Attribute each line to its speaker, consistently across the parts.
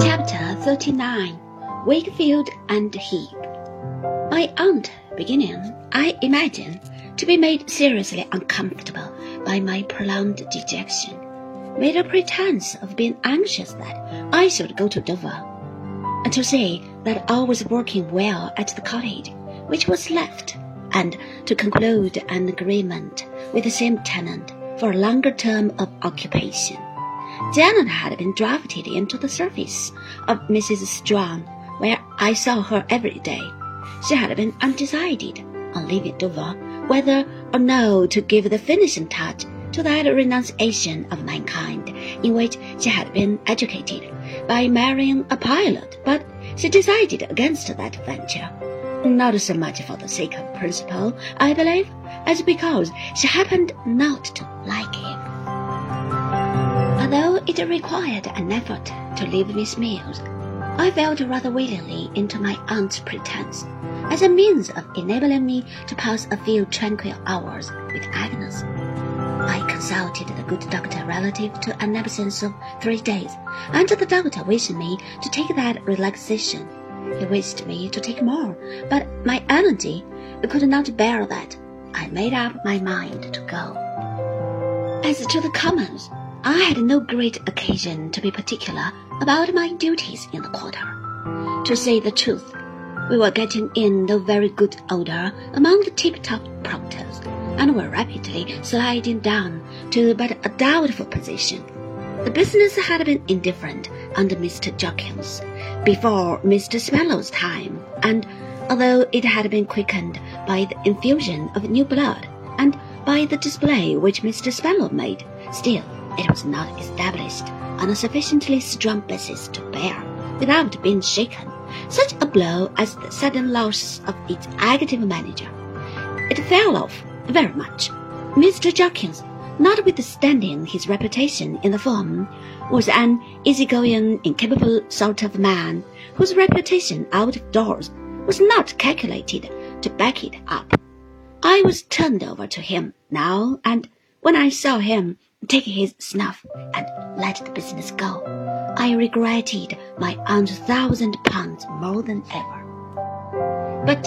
Speaker 1: Chapter 39 Wickfield and Heep. My aunt, beginning, I imagine, to be made seriously uncomfortable by my prolonged dejection, made a pretense of being anxious that I should go to Dover, and to say that all was working well at the cottage, which was left, and to conclude an agreement with the same tenant for a longer term of occupation. Janet had been drafted into the service of Mrs. Strong, where I saw her every day. She had been undecided on leaving Dover whether or no to give the finishing touch to that renunciation of mankind in which she had been educated by marrying a pilot, but she decided against that venture. Not so much for the sake of principle, I believe, as because she happened not to like him. Although it required an effort to leave Miss Mills, I felt rather willingly into my aunt's pretense as a means of enabling me to pass a few tranquil hours with Agnes. I consulted the good doctor relative to an absence of three days, and the doctor wished me to take that relaxation. He wished me to take more, but my energy could not bear that. I made up my mind to go. As to the commons, I had no great occasion to be particular about my duties in the quarter. To say the truth, we were getting in no very good order among the tip-top proctors, and were rapidly sliding down to but a doubtful position. The business had been indifferent under Mr. Jorkins before Mr. Spenlow's time, and although it had been quickened by the infusion of new blood and by the display which Mr. Swallow made, still it was not established on a sufficiently strong basis to bear, without being shaken, such a blow as the sudden loss of its active manager. It fell off very much. Mr. Jorkins, notwithstanding his reputation in the firm, was an easygoing, incapable sort of man whose reputation out of doors was not calculated to back it up. I was turned over to him now, and when I saw him take his snuff and let the business go, I regretted my aunt's thousand pounds more than ever. But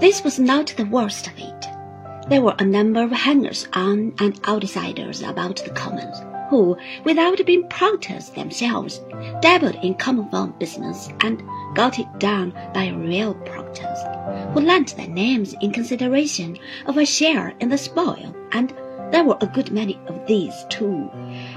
Speaker 1: this was not the worst of it. There were a number of hangers-on and outsiders about the commons who, without being proctors themselves, dabbled in common firm business and got it done by real proctors, who lent their names in consideration of a share in the spoil, and there were a good many of these too.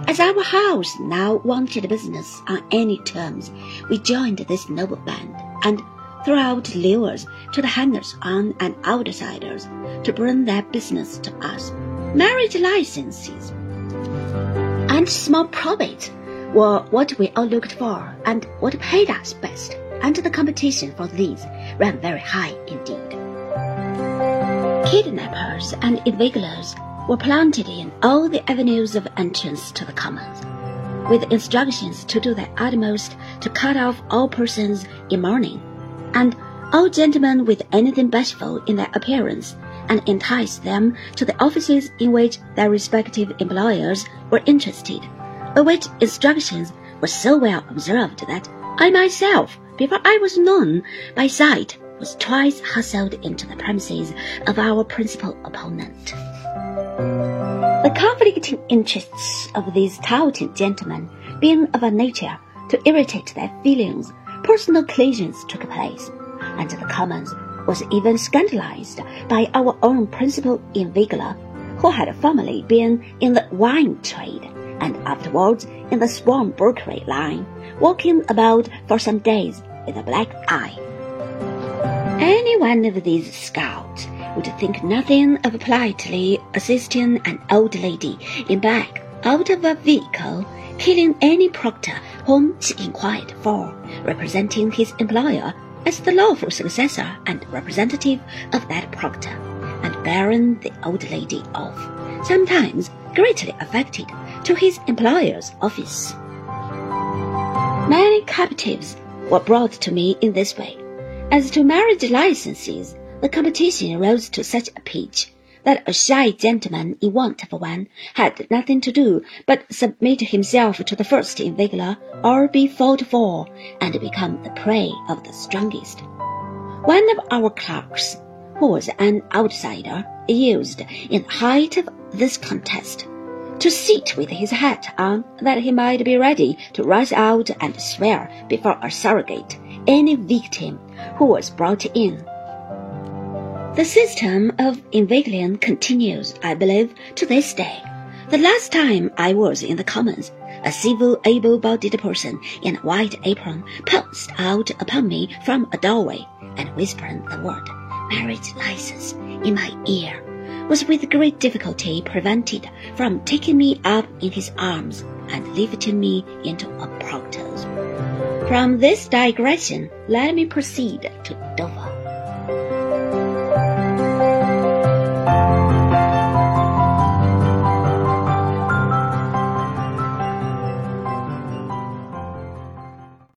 Speaker 1: As our house now wanted business on any terms, we joined this noble band and threw out lures to the hangers-on and outsiders to bring their business to us. Marriage licenses and small profits were what we all looked for and what paid us best, and the competition for these ran very high indeed. Kidnappers and inveiglers were planted in all the avenues of entrance to the commons, with instructions to do their utmost to cut off all persons in mourning, and all gentlemen with anything bashful in their appearance, and entice them to the offices in which their respective employers were interested, of which instructions were so well observed that I myself, before I was known by sight, was twice hustled into the premises of our principal opponent. The conflicting interests of these touting gentlemen being of a nature to irritate their feelings, personal collisions took place, and the Commons was even scandalized by our own principal inveigler, who had formerly been in the wine trade and afterwards in the swan brokerage line, walking about for some days with a black eye. Any one of these scouts would think nothing of politely assisting an old lady in black out of a vehicle, killing any proctor whom she inquired for, representing his employer as the lawful successor and representative of that proctor, and bearing the old lady off, sometimes greatly affected, to his employer's office. Many captives were brought to me in this way. As to marriage licenses, the competition rose to such a pitch that a shy gentleman in want of one had nothing to do but submit himself to the first invigilator or be fought for and become the prey of the strongest. One of our clerks, who was an outsider, used, in the height of this contest, to sit with his hat on that he might be ready to rush out and swear before a surrogate any victim who was brought in. The system of inveigling continues, I believe, to this day. The last time I was in the Commons, a civil, able-bodied person in a white apron pounced out upon me from a doorway and whispering the word marriage license in my ear was with great difficulty prevented from taking me up in his arms and lifting me into a proctor's. From this digression, let me proceed to Dover.